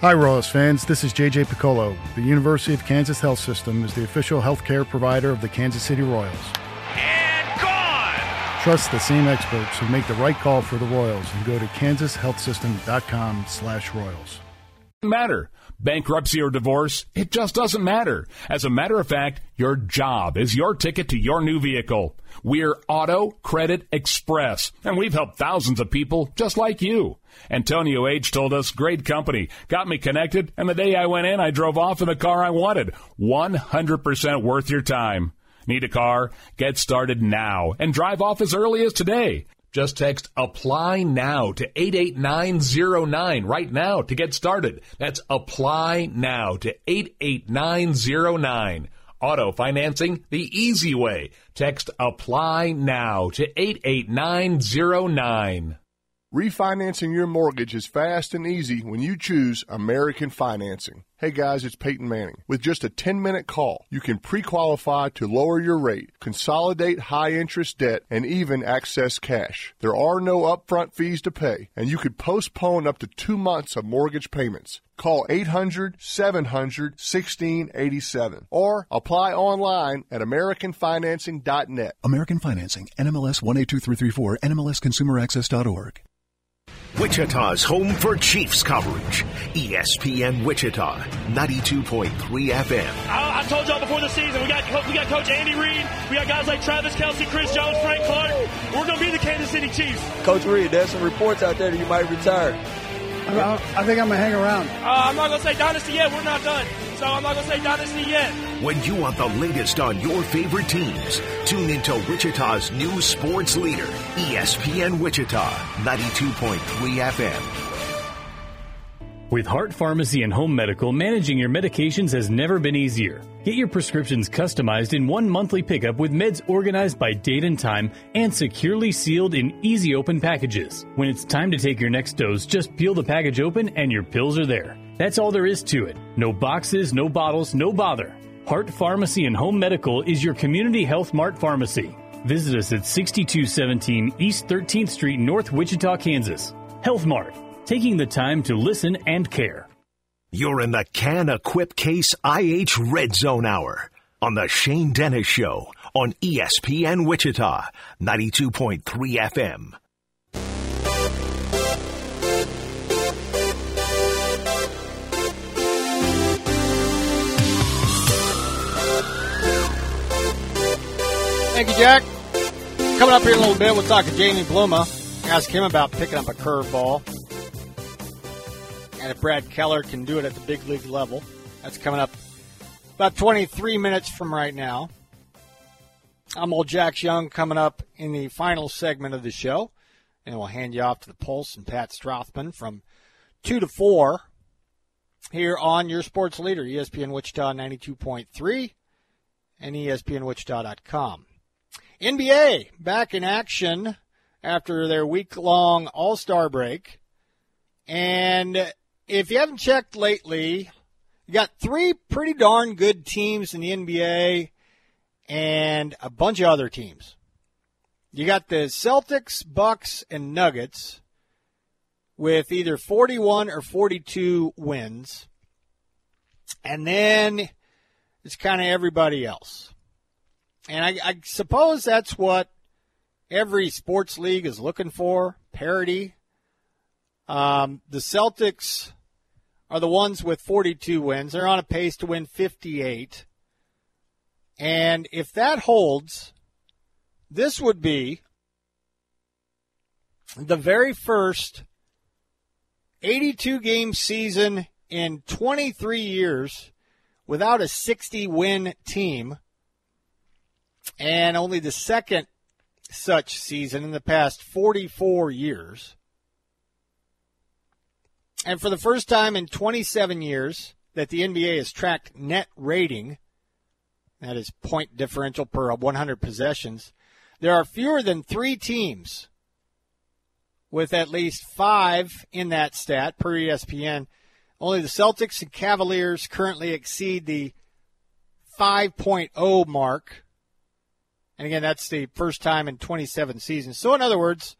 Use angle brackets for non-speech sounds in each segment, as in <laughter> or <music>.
Hi, Royals fans. This is JJ Piccolo. The University of Kansas Health System is the official healthcare provider of the Kansas City Royals. And gone! Trust the same experts who make the right call for the Royals and go to kansashealthsystem.com slash royals. Matter. Bankruptcy or divorce, it just doesn't matter. As a matter of fact, your job is your ticket to your new vehicle. We're Auto Credit Express, and we've helped thousands of people just like you. Antonio H. told us, great company, got me connected, and the day I went in, I drove off in the car I wanted. 100% worth your time. Need a car? Get started now and drive off as early as today. Just text apply now to 88909 right now to get started. That's apply now to 88909. Auto financing the easy way. Text apply now to 88909. Refinancing your mortgage is fast and easy when you choose American Financing. Hey guys, it's Peyton Manning. With just a 10 minute call, you can pre qualify to lower your rate, consolidate high interest debt, and even access cash. There are no upfront fees to pay, and you could postpone up to two months of mortgage payments. Call 800 700 1687 or apply online at AmericanFinancing.net. American Financing, NMLS 182334, NMLSConsumerAccess.org. Wichita's home for Chiefs coverage. ESPN Wichita, 92.3 FM. I, I told y'all before the season, we got we got Coach Andy Reid, we got guys like Travis Kelce, Chris Jones, Frank Clark. We're going to be the Kansas City Chiefs. Coach Reid, there's some reports out there that you might retire. I, I think I'm going to hang around. Uh, I'm not going to say dynasty yet. We're not done. So I'm not going to say dynasty yet. When you want the latest on your favorite teams, tune into Wichita's new sports leader, ESPN Wichita, 92.3 FM. With Heart Pharmacy and Home Medical, managing your medications has never been easier. Get your prescriptions customized in one monthly pickup with meds organized by date and time and securely sealed in easy open packages. When it's time to take your next dose, just peel the package open and your pills are there. That's all there is to it. No boxes, no bottles, no bother. Heart Pharmacy and Home Medical is your community health mart pharmacy. Visit us at 6217 East 13th Street, North Wichita, Kansas. Health Mart, taking the time to listen and care. You're in the Canequip Case IH Red Zone Hour on the Shane Dennis Show on ESPN Wichita, 92.3 FM. Thank you, Jack. Coming up here in a little bit, we'll talk to Jamie Bluma. Ask him about picking up a curveball. And if Brad Keller can do it at the big league level. That's coming up about 23 minutes from right now. I'm old Jax Young coming up in the final segment of the show. And we'll hand you off to the Pulse and Pat Strothman from 2 to 4 here on your sports leader, ESPN Wichita 92.3 and ESPNWichita.com. NBA back in action after their week long All Star break. And if you haven't checked lately, you got three pretty darn good teams in the NBA and a bunch of other teams. You got the Celtics, Bucks, and Nuggets with either 41 or 42 wins. And then it's kind of everybody else. And I, I suppose that's what every sports league is looking for parity. Um, the Celtics are the ones with 42 wins. They're on a pace to win 58. And if that holds, this would be the very first 82 game season in 23 years without a 60 win team, and only the second such season in the past 44 years. And for the first time in 27 years that the NBA has tracked net rating, that is point differential per 100 possessions, there are fewer than three teams with at least five in that stat per ESPN. Only the Celtics and Cavaliers currently exceed the 5.0 mark. And again, that's the first time in 27 seasons. So, in other words,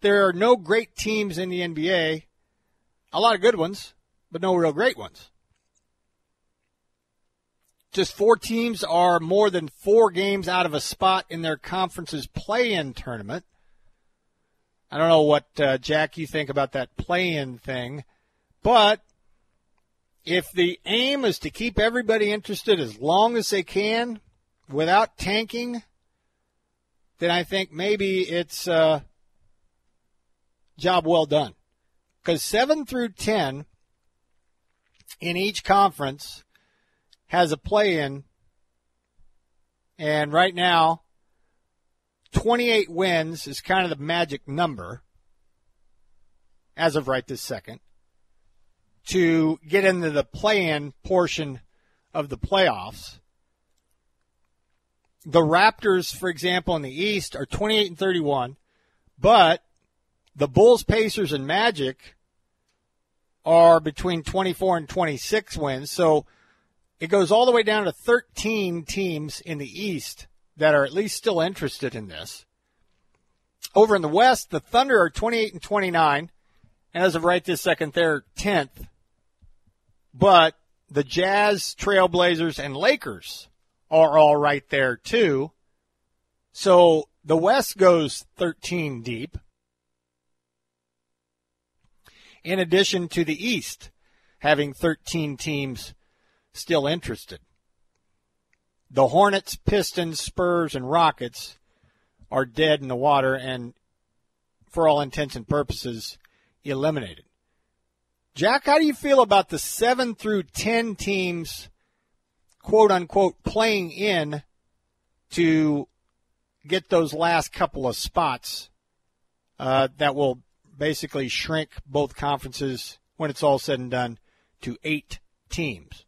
there are no great teams in the NBA, a lot of good ones, but no real great ones. Just four teams are more than four games out of a spot in their conference's play-in tournament. I don't know what uh, Jack you think about that play-in thing, but if the aim is to keep everybody interested as long as they can without tanking, then I think maybe it's uh, job well done. Because seven through ten in each conference has a play-in, and right now, 28 wins is kind of the magic number as of right this second to get into the play-in portion of the playoffs. The Raptors, for example, in the East are 28 and 31, but the Bulls, Pacers, and Magic are between 24 and 26 wins. So it goes all the way down to 13 teams in the East that are at least still interested in this. Over in the West, the Thunder are 28 and 29. And as of right this second, they're 10th. But the Jazz, Trailblazers, and Lakers are all right there too. So the West goes 13 deep. In addition to the East having 13 teams still interested. The Hornets, Pistons, Spurs, and Rockets are dead in the water and, for all intents and purposes, eliminated. Jack, how do you feel about the 7 through 10 teams, quote unquote, playing in to get those last couple of spots uh, that will basically shrink both conferences when it's all said and done to eight teams?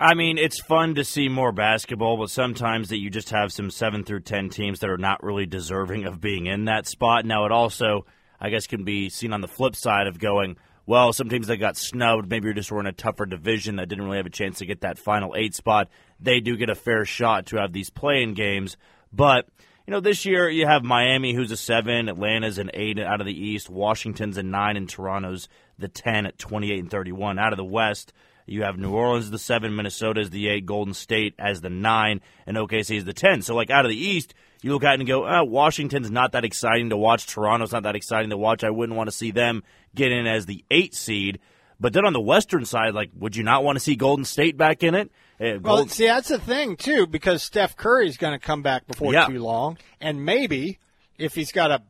I mean, it's fun to see more basketball, but sometimes that you just have some seven through ten teams that are not really deserving of being in that spot. Now, it also, I guess, can be seen on the flip side of going, well, some teams that got snubbed, maybe you're just were in a tougher division that didn't really have a chance to get that final eight spot. They do get a fair shot to have these play-in games, but. You know, this year you have Miami, who's a seven, Atlanta's an eight out of the East, Washington's a nine, and Toronto's the ten at twenty-eight and thirty-one. Out of the West, you have New Orleans the seven, Minnesota is the eight, Golden State as the nine, and OKC is the ten. So like out of the East, you look at it and go, oh, Washington's not that exciting to watch. Toronto's not that exciting to watch. I wouldn't want to see them get in as the eight seed. But then on the Western side, like, would you not want to see Golden State back in it? Uh, well, see, that's the thing too, because Steph Curry's going to come back before yeah. too long, and maybe if he's got a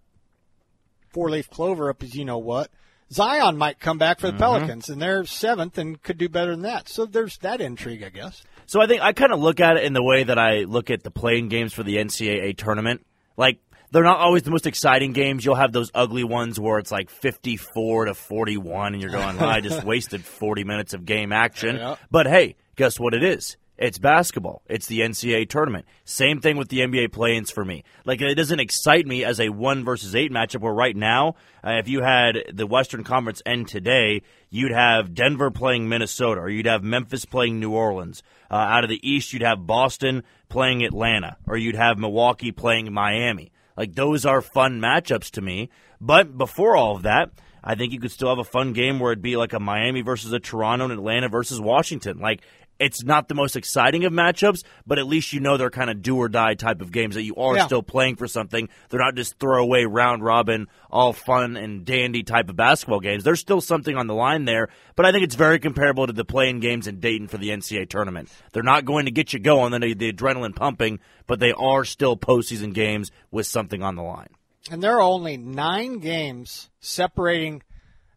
four-leaf clover up his, you know what, Zion might come back for the mm-hmm. Pelicans, and they're seventh and could do better than that. So there's that intrigue, I guess. So I think I kind of look at it in the way that I look at the play-in games for the NCAA tournament. Like they're not always the most exciting games. You'll have those ugly ones where it's like 54 to 41 and you're going, well, I just <laughs> wasted 40 minutes of game action. But hey, guess what it is? It's basketball. It's the NCAA tournament. Same thing with the NBA play-ins for me. Like it doesn't excite me as a one versus eight matchup. Where right now, uh, if you had the Western Conference end today, you'd have Denver playing Minnesota, or you'd have Memphis playing New Orleans. Uh, out of the East, you'd have Boston playing Atlanta, or you'd have Milwaukee playing Miami. Like those are fun matchups to me. But before all of that, I think you could still have a fun game where it'd be like a Miami versus a Toronto and Atlanta versus Washington. Like it's not the most exciting of matchups, but at least you know they're kind of do or die type of games that you are yeah. still playing for something. They're not just throwaway round robin, all fun and dandy type of basketball games. There's still something on the line there, but I think it's very comparable to the play-in games in Dayton for the NCAA tournament. They're not going to get you going, the, the adrenaline pumping, but they are still postseason games with something on the line. And there are only nine games separating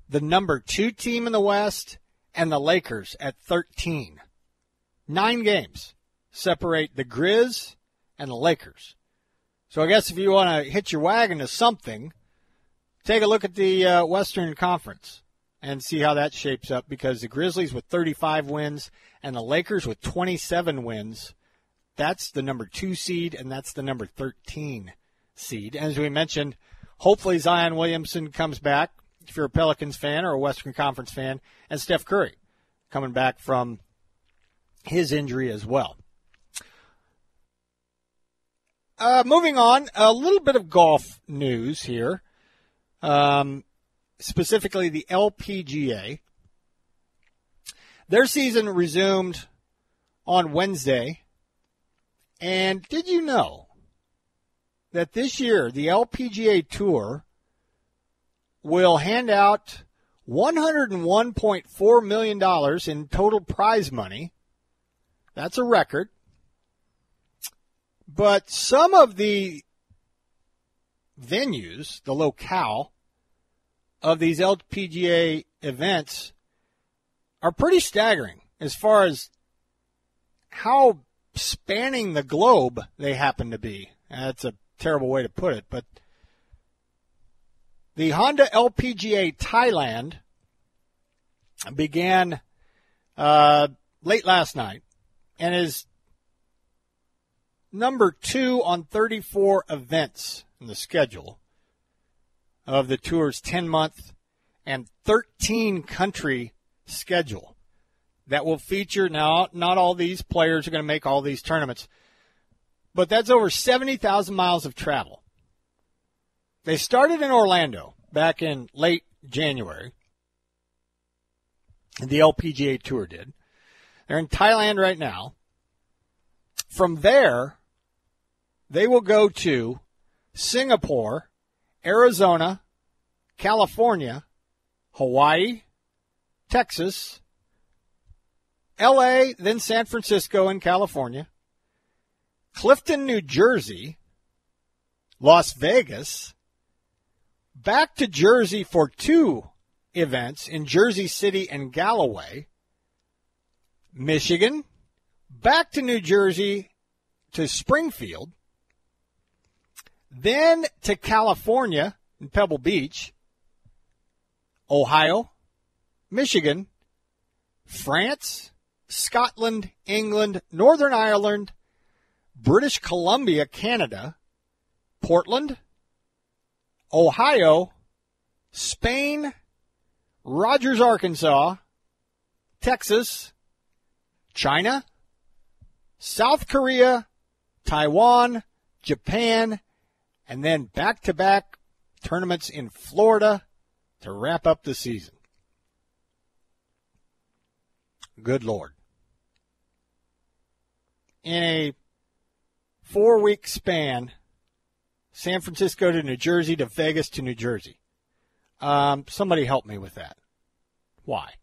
the number two team in the West and the Lakers at 13. Nine games separate the Grizz and the Lakers. So I guess if you want to hitch your wagon to something, take a look at the uh, Western Conference and see how that shapes up because the Grizzlies with 35 wins and the Lakers with 27 wins, that's the number two seed and that's the number 13 seed. As we mentioned, hopefully Zion Williamson comes back if you're a Pelicans fan or a Western Conference fan, and Steph Curry coming back from his injury as well. Uh, moving on, a little bit of golf news here, um, specifically the LPGA. Their season resumed on Wednesday. And did you know that this year the LPGA Tour will hand out $101.4 million in total prize money? That's a record. But some of the venues, the locale of these LPGA events are pretty staggering as far as how spanning the globe they happen to be. That's a terrible way to put it, but the Honda LPGA Thailand began uh, late last night and is number two on 34 events in the schedule of the tour's 10 month and 13 country schedule that will feature now not all these players are going to make all these tournaments but that's over 70,000 miles of travel. They started in Orlando back in late January. The LPGA tour did they're in Thailand right now. From there they will go to Singapore, Arizona, California, Hawaii, Texas, LA, then San Francisco and California, Clifton, New Jersey, Las Vegas, back to Jersey for two events in Jersey City and Galloway, Michigan, back to New Jersey to Springfield, then to California in Pebble Beach, Ohio, Michigan, France, Scotland, England, Northern Ireland, British Columbia, Canada, Portland, Ohio, Spain, Rogers, Arkansas, Texas, China, South Korea, Taiwan, Japan, and then back to back tournaments in Florida to wrap up the season. Good Lord. In a four week span, San Francisco to New Jersey to Vegas to New Jersey. Um, somebody help me with that. Why?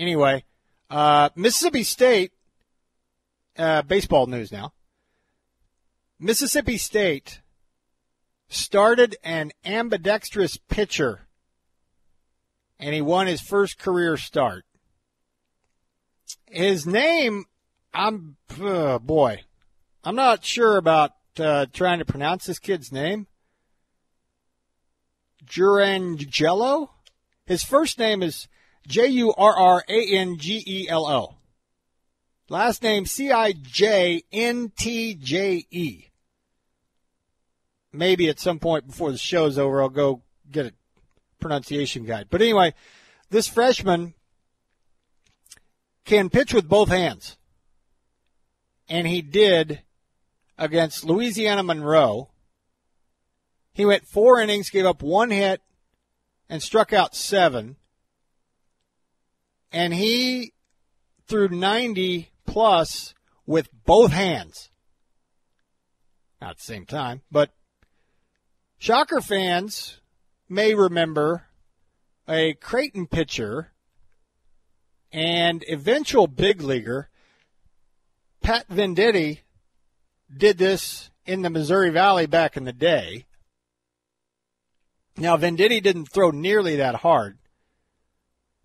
Anyway, uh, Mississippi State, uh, baseball news now. Mississippi State started an ambidextrous pitcher, and he won his first career start. His name, I'm, uh, boy, I'm not sure about uh, trying to pronounce this kid's name. Jurrangelo? His first name is J U R R A N G E L O. Last name C I J N T J E maybe at some point before the show's over, I'll go get a pronunciation guide. But anyway, this freshman can pitch with both hands. And he did against Louisiana Monroe. He went four innings, gave up one hit, and struck out seven. And he threw 90 plus with both hands. Not at the same time, but Shocker fans may remember a Creighton pitcher and eventual big leaguer Pat Venditti did this in the Missouri Valley back in the day. Now Venditti didn't throw nearly that hard.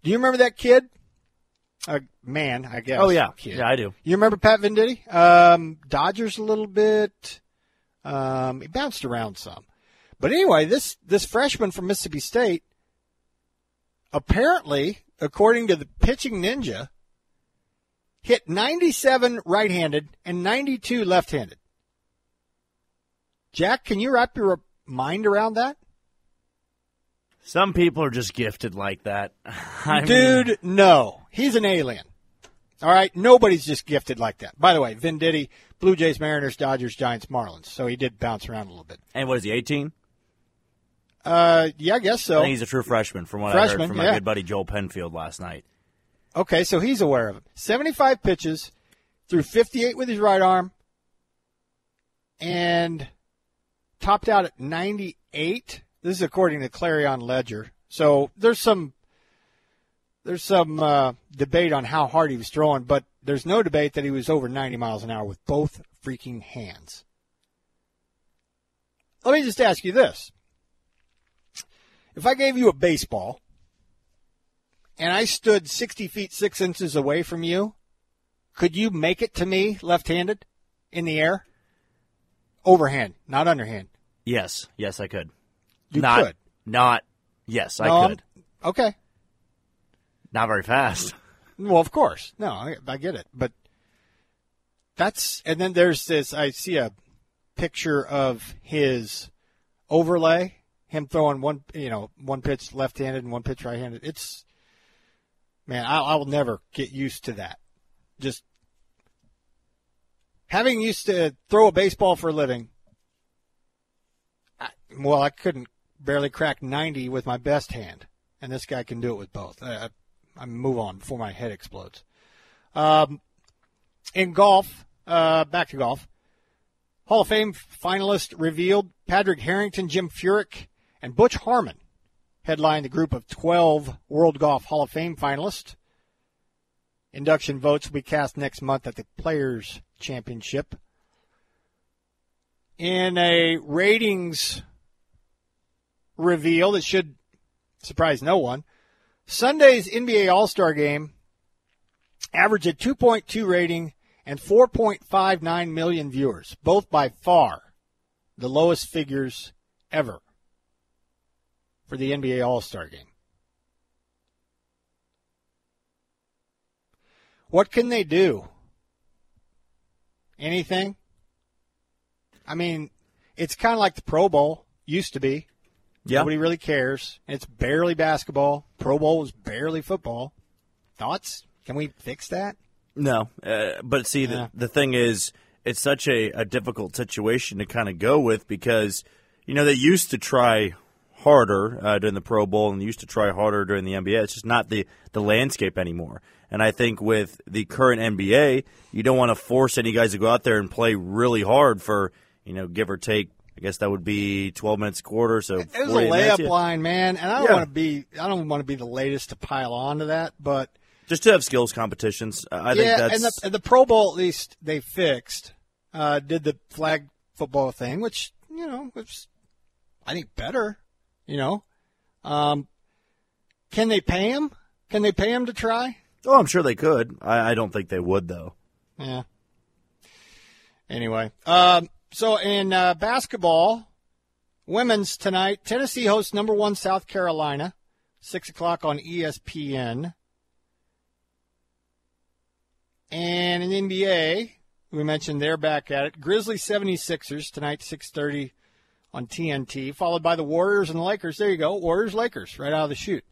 Do you remember that kid? A man, I guess. Oh yeah, kid. yeah, I do. You remember Pat Venditti? Um, Dodgers a little bit. Um, he bounced around some. But anyway, this this freshman from Mississippi State apparently, according to the pitching ninja, hit 97 right-handed and 92 left-handed. Jack, can you wrap your mind around that? Some people are just gifted like that. <laughs> I Dude, mean, no. He's an alien. All right, nobody's just gifted like that. By the way, Venditti, Blue Jays, Mariners, Dodgers, Giants, Marlins. So he did bounce around a little bit. and what is he? Eighteen? Uh, yeah, I guess so. I he's a true freshman, from what Freshman, I heard from yeah. my good buddy Joel Penfield last night. Okay, so he's aware of it. 75 pitches, threw 58 with his right arm, and topped out at 98. This is according to Clarion Ledger. So there's some there's some uh, debate on how hard he was throwing, but there's no debate that he was over 90 miles an hour with both freaking hands. Let me just ask you this. If I gave you a baseball and I stood 60 feet 6 inches away from you, could you make it to me left handed in the air? Overhand, not underhand. Yes, yes, I could. You not, could. Not, yes, No, I I'm- could. Okay. Not very fast. <laughs> Well, of course. No, I, I get it. But that's, and then there's this, I see a picture of his overlay, him throwing one, you know, one pitch left handed and one pitch right handed. It's, man, I, I will never get used to that. Just having used to throw a baseball for a living. I, well, I couldn't barely crack 90 with my best hand, and this guy can do it with both. I, I, move on before my head explodes. Um, in golf, uh, back to golf. Hall of Fame finalist revealed Padraig Harrington, Jim Furyk, and Butch Harmon headlined the group of 12 World Golf Hall of Fame finalists. Induction votes will be cast next month at the Players Championship. In a ratings reveal that should surprise no one, Sunday's NBA All Star game averaged a 2.2 rating and 4.59 million viewers, both by far the lowest figures ever for the NBA All Star game. What can they do? Anything? I mean, it's kind of like the Pro Bowl used to be. Yeah. Nobody really cares. It's barely basketball. Pro Bowl was barely football. Thoughts? Can we fix that? No, uh, but see, Yeah. the, the thing is, it's such a, a difficult situation to kind of go with because, you know, they used to try harder uh, during the Pro Bowl and used to try harder during the NBA. It's just not the, the landscape anymore. And I think with the current NBA, you don't want to force any guys to go out there and play really hard for, you know, give or take. I guess that would be 12 minutes a quarter. So It was a 48 minutes, layup yeah. line, man, and I don't Yeah. want to be I don't want to be the latest to pile on to that, but Just to have skills competitions. I think yeah, that's. and the, and the Pro Bowl at least they fixed uh, did the flag football thing, which you know was I think better. You know, um, can they pay him? Can they pay him to try? oh, I'm sure they could. I, I don't think they would, though. Yeah. Anyway, um, so in uh, basketball, women's tonight, Tennessee hosts number one South Carolina, six o'clock on ESPN. And in NBA, we mentioned they're back at it. Grizzlies 76ers tonight, 6:30 on TNT, followed by the Warriors and the Lakers. There you go, Warriors Lakers right out of the chute.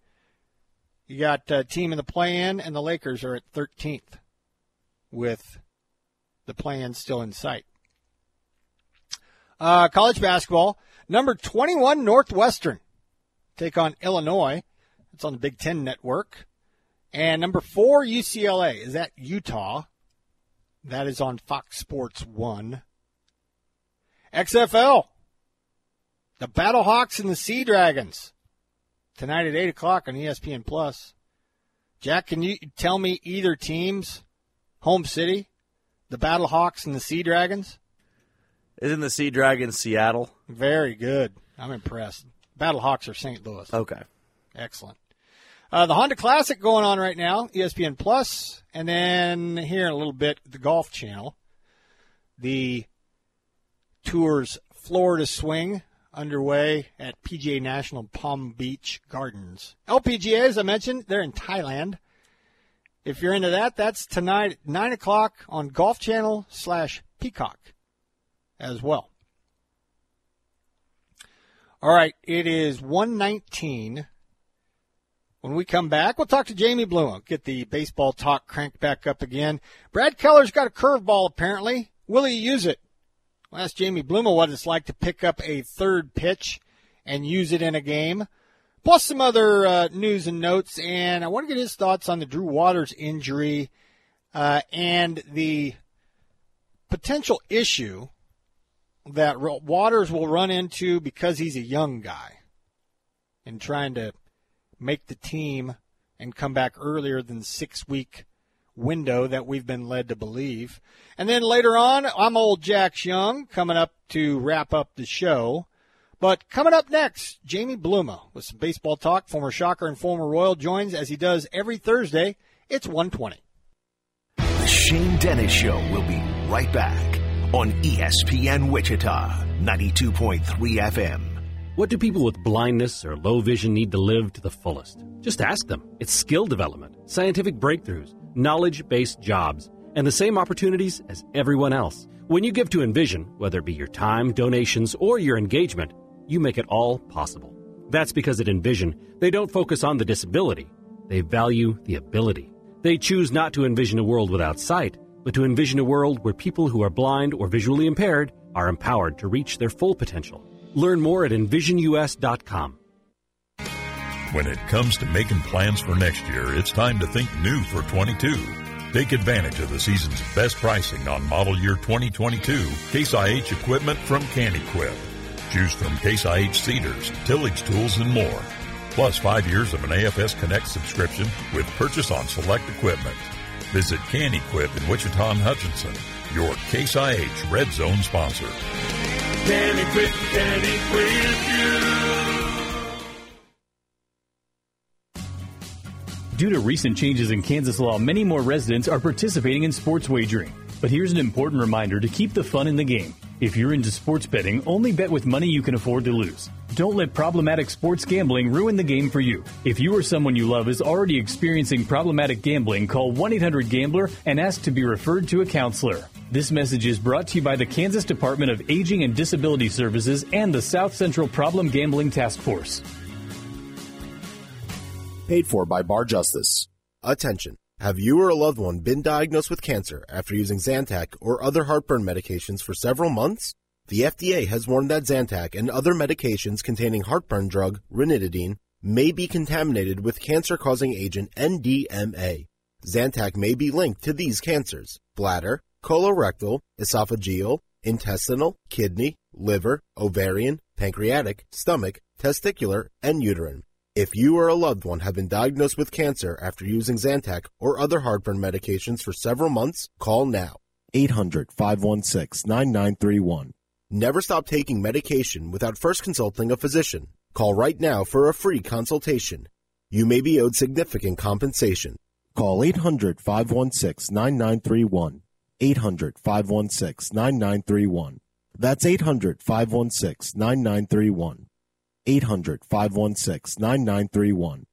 You got uh, team in the play-in, and the Lakers are at 13th with the plan still in sight. Uh, college basketball, number 21 Northwestern take on Illinois. It's on the Big Ten Network. And number four UCLA is at Utah. That is on Fox Sports 1. XFL, the Battlehawks and the Sea Dragons. Tonight at 8 o'clock on ESPN Plus. Jack, can you tell me either team's home city? The Battlehawks and the Sea Dragons? Isn't the Sea Dragons Seattle? Very good. I'm impressed. Battlehawks are St. Louis. Okay. Excellent. Uh, the Honda Classic going on right now, ESPN Plus, and then here in a little bit, the Golf Channel. The Tours Florida Swing underway at PGA National Palm Beach Gardens. LPGA, as I mentioned, they're in Thailand. If you're into that, that's tonight at 9 o'clock on Golf Channel slash Peacock as well. All right, it is 119. When we come back, we'll talk to Jamie Bluma, get the baseball talk cranked back up again. Brad Keller's got a curveball apparently. Will he use it? We'll ask Jamie Bluma what it's like to pick up a third pitch and use it in a game, plus some other uh, news and notes. And I want to get his thoughts on the Drew Waters injury uh, and the potential issue that Waters will run into because he's a young guy and trying to make the team and come back earlier than six week window that we've been led to believe. And then later on, I'm old Jax Young coming up to wrap up the show. But coming up next, Jamie Bluma with some baseball talk. Former Shocker and former Royal joins as he does every Thursday. It's 120. The Shane Dennis Show will be right back on ESPN Wichita, 92.3 FM. What do people with blindness or low vision need to live to the fullest? Just ask them. It's skill development, scientific breakthroughs, knowledge based jobs, and the same opportunities as everyone else. When you give to Envision, whether it be your time, donations, or your engagement, you make it all possible. That's because at Envision, they don't focus on the disability, they value the ability. They choose not to envision a world without sight, but to envision a world where people who are blind or visually impaired are empowered to reach their full potential. Learn more at envisionus.com. When it comes to making plans for next year, it's time to think new for 22. Take advantage of the season's best pricing on model year 2022 Case IH equipment from Canequip. Choose from Case IH seeders, tillage tools, and more. Plus five years of an AFS Connect subscription with purchase on select equipment. Visit Canequip in Wichita and Hutchinson, your Case IH Red Zone sponsor. Can equip, can equip you. Due to recent changes in Kansas law, many more residents are participating in sports wagering. But here's an important reminder to keep the fun in the game. If you're into sports betting, only bet with money you can afford to lose. Don't let problematic sports gambling ruin the game for you. If you or someone you love is already experiencing problematic gambling, call 1 800 Gambler and ask to be referred to a counselor. This message is brought to you by the Kansas Department of Aging and Disability Services and the South Central Problem Gambling Task Force. Paid for by Bar Justice. Attention. Have you or a loved one been diagnosed with cancer after using Zantac or other heartburn medications for several months? The FDA has warned that Zantac and other medications containing heartburn drug ranitidine may be contaminated with cancer-causing agent NDMA. Zantac may be linked to these cancers: bladder, colorectal, esophageal, intestinal, kidney, liver, ovarian, pancreatic, stomach, testicular, and uterine. If you or a loved one have been diagnosed with cancer after using Zantac or other heartburn medications for several months, call now. 800 516 9931. Never stop taking medication without first consulting a physician. Call right now for a free consultation. You may be owed significant compensation. Call 800 516 9931. 800 516 9931. That's 800 516 9931. 800 516 9931.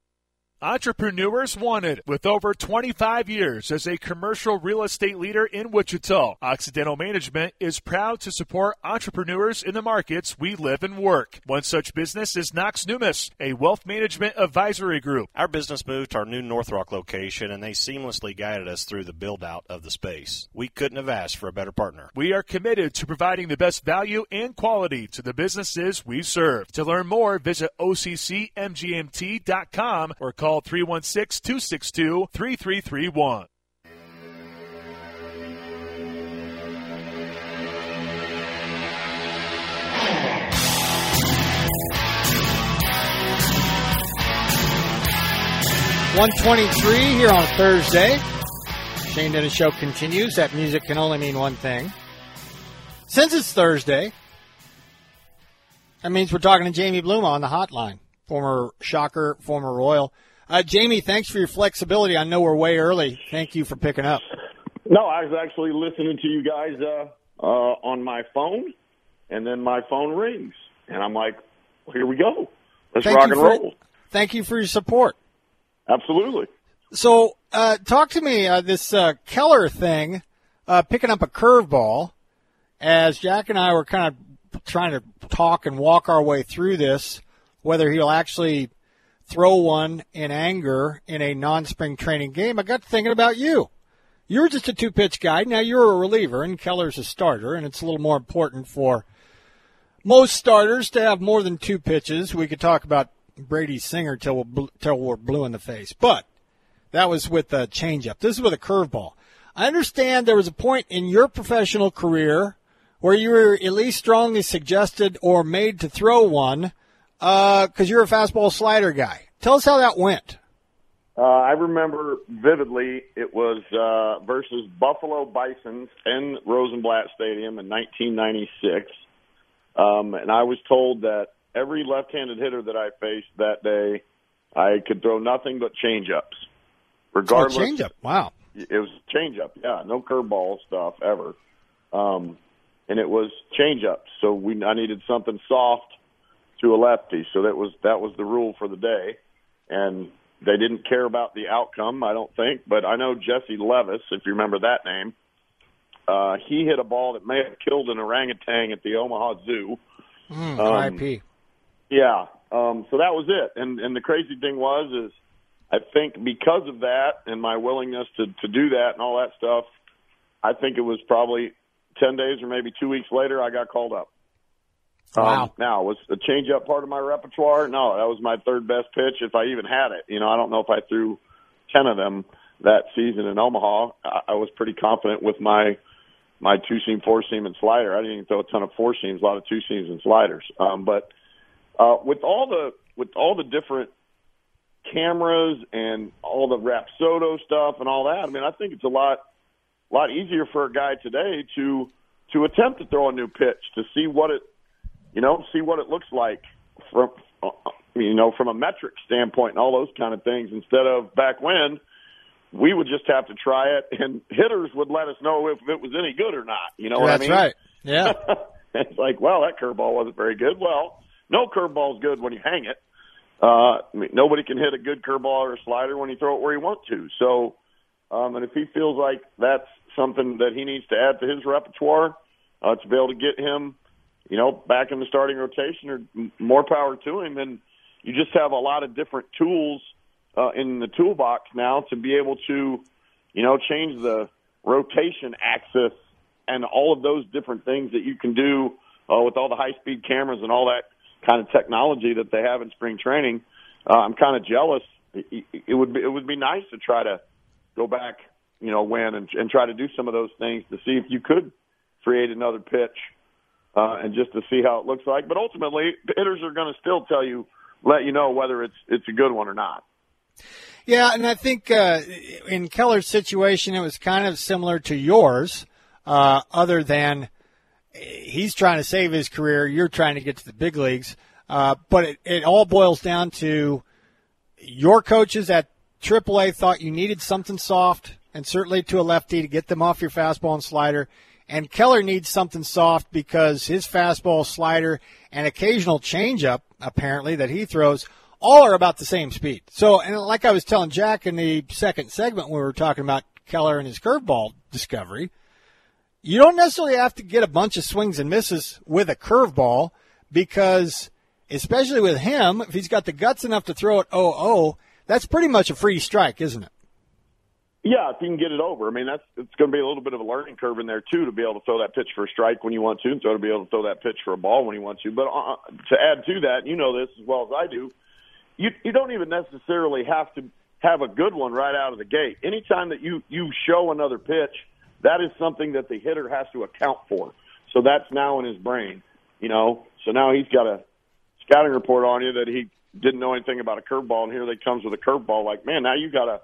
Entrepreneurs Wanted with over 25 years as a commercial real estate leader in Wichita. Occidental Management is proud to support entrepreneurs in the markets we live and work. One such business is Knox Numis, a wealth management advisory group. Our business moved to our new North Rock location and they seamlessly guided us through the build out of the space. We couldn't have asked for a better partner. We are committed to providing the best value and quality to the businesses we serve. To learn more, visit OCCMGMT.com or call Call 316 262 3331. One twenty-three here on Thursday. Shane Dennis show continues. That music can only mean one thing. Since it's Thursday, that means we're talking to Jamie Bluma on the hotline, former Shocker, former Royal. Uh, Jamie, thanks for your flexibility. I know we're way early. Thank you for picking up. No, I was actually listening to you guys uh, uh, on my phone, and then my phone rings, and I'm like, well, "Here we go, let's thank rock and for, roll." Thank you for your support. Absolutely. So, uh, talk to me uh, this uh, Keller thing, picking up a curveball. As Jack and I were kind of trying to talk and walk our way through this, whether he'll actually throw one in anger in a non-spring training game, I got thinking about you. You're just a two-pitch guy. Now you're a reliever, and Keller's a starter, and it's a little more important for most starters to have more than two pitches. We could talk about Brady Singer till we're, till we're blue in the face, but that was with a changeup. This is with a curveball. I understand there was a point in your professional career where you were at least strongly suggested or made to throw one because uh, you're a fastball slider guy. Tell us how that went. Uh, I remember vividly it was uh, versus Buffalo Bisons in Rosenblatt Stadium in 1996. Um, and I was told that every left-handed hitter that I faced that day, I could throw nothing but changeups. Regardless, Oh, change up. Wow. It was change up. Yeah, no curveball stuff ever. Um, and it was changeups. So we I needed something soft to a lefty. So that was that was the rule for the day. And they didn't care about the outcome, I don't think. But I know Jesse Levis, if you remember that name. Uh, he hit a ball that may have killed an orangutan at the Omaha Zoo. Mm, um, RIP. Yeah. Um, so that was it. And and the crazy thing was is I think because of that and my willingness to to do that and all that stuff, I think it was probably ten days or maybe two weeks later I got called up. Wow. Um, now was the changeup part of my repertoire? No, that was my third best pitch if I even had it. You know, I don't know if I threw ten of them that season in Omaha. I, I was pretty confident with my my two seam, four seam, and slider. I didn't even throw a ton of four seams, a lot of two seams and sliders. Um, but uh, with all the with all the different cameras and all the Rapsodo stuff and all that, I mean, I think it's a lot a lot easier for a guy today to to attempt to throw a new pitch to see what it you know see what it looks like from you know from a metric standpoint and all those kind of things instead of back when we would just have to try it, and hitters would let us know if it was any good or not. You know what That's I mean? right. Yeah. <laughs> it's like, well, that curveball wasn't very good. Well, no curveball is good when you hang it. Uh, I mean, nobody can hit a good curveball or a slider when you throw it where you want to. So, um, and if he feels like that's something that he needs to add to his repertoire uh, to be able to get him, you know, back in the starting rotation or more power to him, then you just have a lot of different tools – uh, in the toolbox now to be able to, you know, change the rotation axis and all of those different things that you can do uh, with all the high speed cameras and all that kind of technology that they have in spring training. Uh, I'm kind of jealous. It would be it would be nice to try to go back, you know, when and, and try to do some of those things to see if you could create another pitch uh, and just to see how it looks like. But ultimately, hitters are going to still tell you, let you know whether it's it's a good one or not. Yeah, and I think uh, in Keller's situation, it was kind of similar to yours, uh, other than he's trying to save his career, you're trying to get to the big leagues. Uh, but it, it all boils down to your coaches at AAA thought you needed something soft, and certainly to a lefty to get them off your fastball and slider. And Keller needs something soft because his fastball, slider, and occasional changeup, apparently, that he throws – all are about the same speed. So, and like I was telling Jack in the second segment when we were talking about Keller and his curveball discovery, you don't necessarily have to get a bunch of swings and misses with a curveball because, especially with him, if he's got the guts enough to throw it 0-0, that's pretty much a free strike, isn't it? Yeah, if you can get it over. I mean, that's it's going to be a little bit of a learning curve in there too to be able to throw that pitch for a strike when you want to, and so to be able to throw that pitch for a ball when you want to. But uh, to add to that, you know this as well as I do you you don't even necessarily have to have a good one right out of the gate. Anytime that you you show another pitch, that is something that the hitter has to account for. So that's now in his brain, you know. So now he's got a scouting report on you that he didn't know anything about a curveball, and here they comes with a curveball. Like, man, now you gotta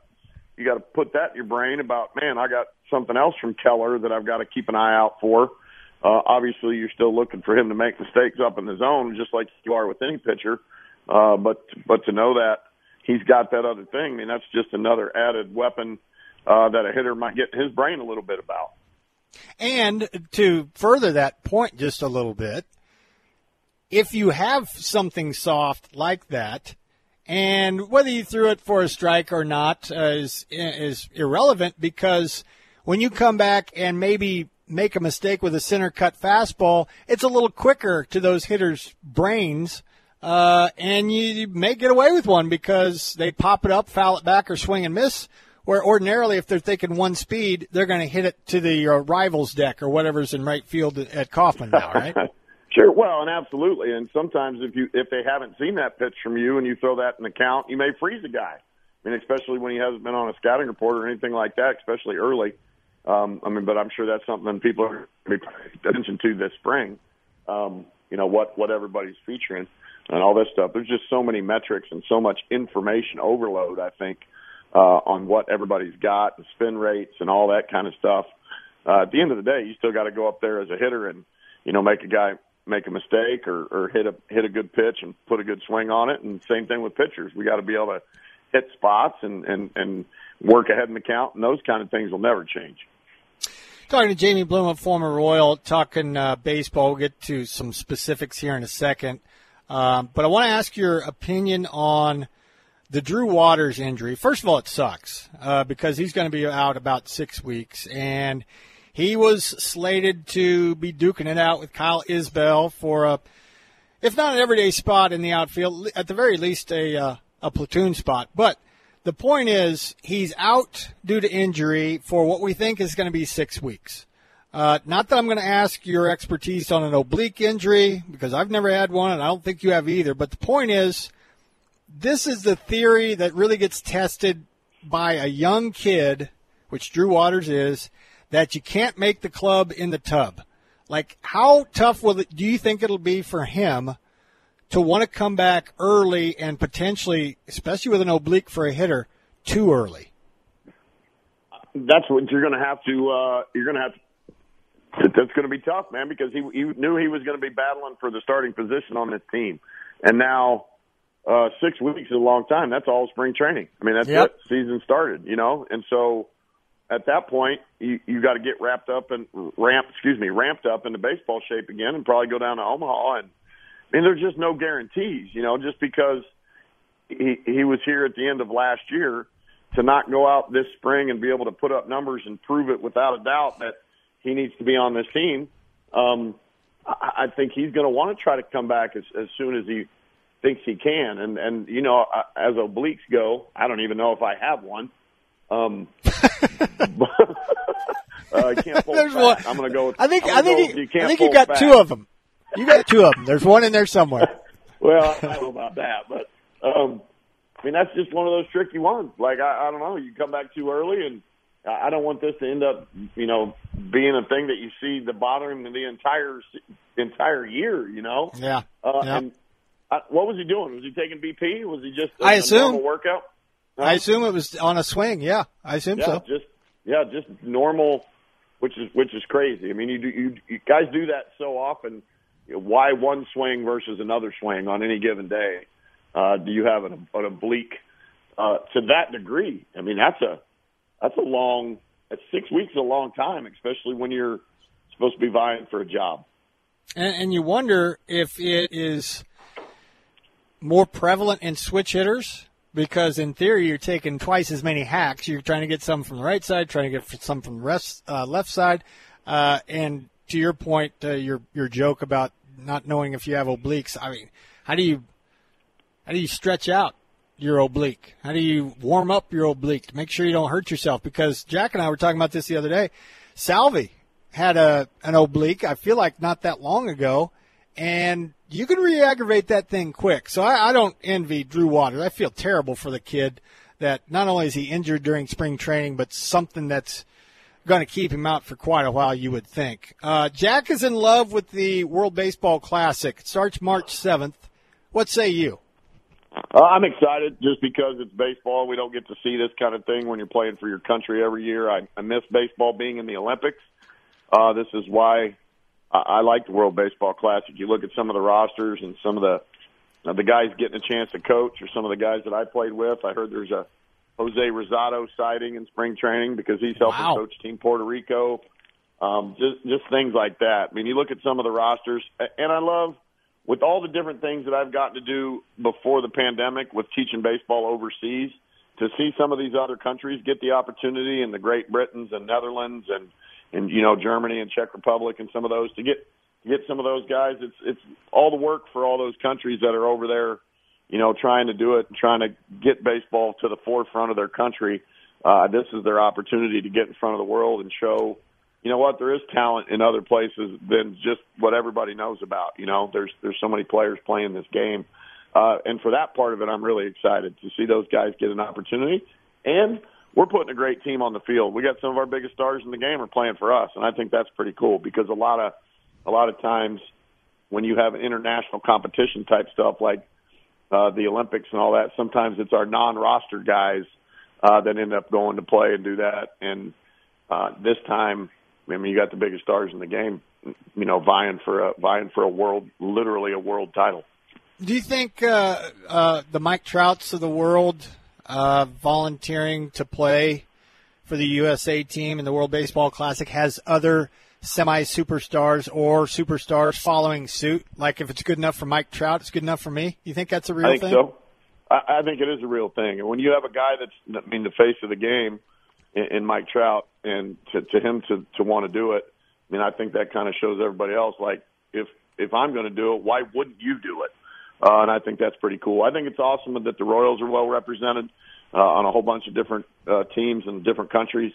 you got to put that in your brain about, man, I got something else from Keller that I've got to keep an eye out for. Uh, obviously, you're still looking for him to make mistakes up in the zone, just like you are with any pitcher. Uh, but but to know that he's got that other thing, I mean, that's just another added weapon uh, that a hitter might get his brain a little bit about. And to further that point just a little bit, if you have something soft like that, and whether you threw it for a strike or not uh, is is irrelevant because when you come back and maybe make a mistake with a center cut fastball, it's a little quicker to those hitters' brains uh, and you may get away with one because they pop it up, foul it back, or swing and miss. Where ordinarily, if they're thinking one speed, they're going to hit it to the uh, rivals deck or whatever's in right field at Kauffman now, right? <laughs> Sure. Well, and absolutely. And sometimes if you if they haven't seen that pitch from you and you throw that in the count, you may freeze a guy. I mean, especially when he hasn't been on a scouting report or anything like that, especially early. Um, I mean, but I'm sure that's something people are going to pay attention to this spring. Um, you know what what everybody's featuring and all this stuff. There's just so many metrics and so much information overload. I think uh, on what everybody's got, the spin rates, and all that kind of stuff. Uh, at the end of the day, you still got to go up there as a hitter and you know make a guy make a mistake or, or hit a hit a good pitch and put a good swing on it. And same thing with pitchers. We got to be able to hit spots and and and work ahead in the count, and those kind of things will never change. Talking to Jamie Bluma, a former Royal, talking uh, baseball. We'll get to some specifics here in a second. Um, but I want to ask your opinion on the Drew Waters injury. First of all, it sucks uh, because he's going to be out about six weeks, and he was slated to be duking it out with Kyle Isbell for a, if not an everyday spot in the outfield, at the very least a uh, a platoon spot. But the point is, he's out due to injury for what we think is going to be six weeks. Uh, not that I'm going to ask your expertise on an oblique injury because I've never had one and I don't think you have either. But the point is, this is the theory that really gets tested by a young kid, which Drew Waters is, that you can't make the club in the tub. Like, how tough will it, do you think it'll be for him to want to come back early and potentially, especially with an oblique for a hitter, too early? That's what you're going to have to. Uh, you're going to have to. That's going to be tough, man, because he, he knew he was going to be battling for the starting position on this team, and now uh, six weeks is a long time. That's all spring training. I mean, that's yep. it. Season started, you know, and so at that point, you you got to get wrapped up and ramp, excuse me, ramped up into baseball shape again, and probably go down to Omaha. And I mean, there's just no guarantees, you know, just because he he was here at the end of last year to not go out this spring and be able to put up numbers and prove it without a doubt that he needs to be on this team. Um, I, I think he's going to want to try to come back as, as soon as he thinks he can. And and you know, as obliques go, I don't even know if I have one. Um, <laughs> <laughs> uh, I can't pull There's one. I'm going to go. With, I think. I think. Go, you, you I think you got two of them. You got two of them. There's one in there somewhere. <laughs> well, I don't know about that, but um, I mean that's just one of those tricky ones. Like I, I don't know. You come back too early, and I don't want this to end up, you know, being a thing that you see the bothering the entire entire year. You know. Yeah. Uh, yeah. And I, what was he doing? Was he taking BP? Was he just? I assume workout. I assume it was on a swing. Yeah, I assume yeah, so. Just yeah, just normal, which is which is crazy. I mean, you do you, you guys do that so often. You know, why one swing versus another swing on any given day? Uh, do you have an, an oblique uh, to that degree? I mean, that's a that's a long. That's six weeks is a long time, especially when you're supposed to be vying for a job. And, and you wonder if it is more prevalent in switch hitters because in theory you're taking twice as many hacks. You're trying to get some from the right side, trying to get some from the rest, uh, left side, uh, and to your point, uh, your your joke about not knowing if you have obliques. I mean, how do you how do you stretch out your oblique? How do you warm up your oblique to make sure you don't hurt yourself? Because Jack and I were talking about this the other day. Salvy had a an oblique. I feel like not that long ago, and you can re-aggravate that thing quick. So I, I don't envy Drew Waters. I feel terrible for the kid that not only is he injured during spring training, but something that's going to keep him out for quite a while, you would think. Uh, Jack is in love with the World Baseball Classic. It starts March 7th. What say you? Uh, I'm excited just because it's baseball. We don't get to see this kind of thing when you're playing for your country every year. I, I miss baseball being in the Olympics. Uh, this is why I, I like the World Baseball Classic. You look at some of the rosters and some of the uh, the guys getting a chance to coach, or some of the guys that I played with. I heard there's a Jose Rosado sighting in spring training because he's helping wow. coach Team Puerto Rico. Um, just just things like that. I mean, you look at some of the rosters, and I love with all the different things that I've gotten to do before the pandemic with teaching baseball overseas. To see some of these other countries get the opportunity, and the Great Britain and Netherlands and and you know Germany and Czech Republic and some of those to get to get some of those guys. It's it's all the work for all those countries that are over there, you know, trying to do it, and trying to get baseball to the forefront of their country. Uh, this is their opportunity to get in front of the world and show you know what? There is talent in other places than just what everybody knows about. You know, there's there's so many players playing this game, uh, and for that part of it, I'm really excited to see those guys get an opportunity. And we're putting a great team on the field. We got some of our biggest stars in the game are playing for us, and I think that's pretty cool because a lot of a lot of times when you have international competition type stuff like uh, the Olympics and all that, sometimes it's our non-roster guys uh, that end up going to play and do that. And uh, this time, I mean, you got the biggest stars in the game, you know, vying for a vying for a world, literally a world title. Do you think uh, uh, the Mike Trouts of the world uh, volunteering to play for the USA team in the World Baseball Classic has other semi superstars or superstars following suit? Like if it's good enough for Mike Trout, it's good enough for me. You think that's a real I think thing? So. I, I think it is a real thing, and when you have a guy that's, I mean, the face of the game in, in Mike Trout, and to, to him to to want to do it, I mean, I think that kind of shows everybody else like if if I'm going to do it, why wouldn't you do it? Uh, and I think that's pretty cool. I think it's awesome that the Royals are well represented uh, on a whole bunch of different uh, teams in different countries.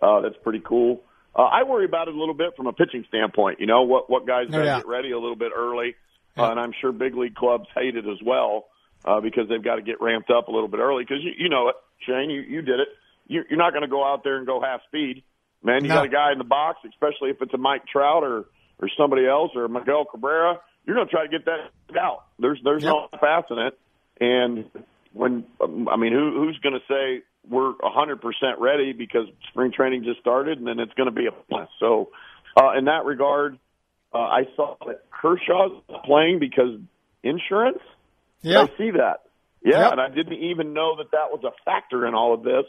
Uh, that's pretty cool. Uh, I worry about it a little bit from a pitching standpoint. You know, what what guys No to get ready a little bit early, uh, and I'm sure big league clubs hate it as well uh, because they've got to get ramped up a little bit early. Because you, you know it, Shane, you you did it. You, you're not going to go out there and go half speed, man. You No. got a guy in the box, especially if it's a Mike Trout or or somebody else or Miguel Cabrera. You're going to try to get that out. There's there's no passing it, and when um, I mean, who who's going to say we're 100% ready because spring training just started and then it's going to be a mess. So, uh, in that regard, uh, I saw that Kershaw's playing because insurance. Yeah. I see that. Yeah, Yep. and I didn't even know that that was a factor in all of this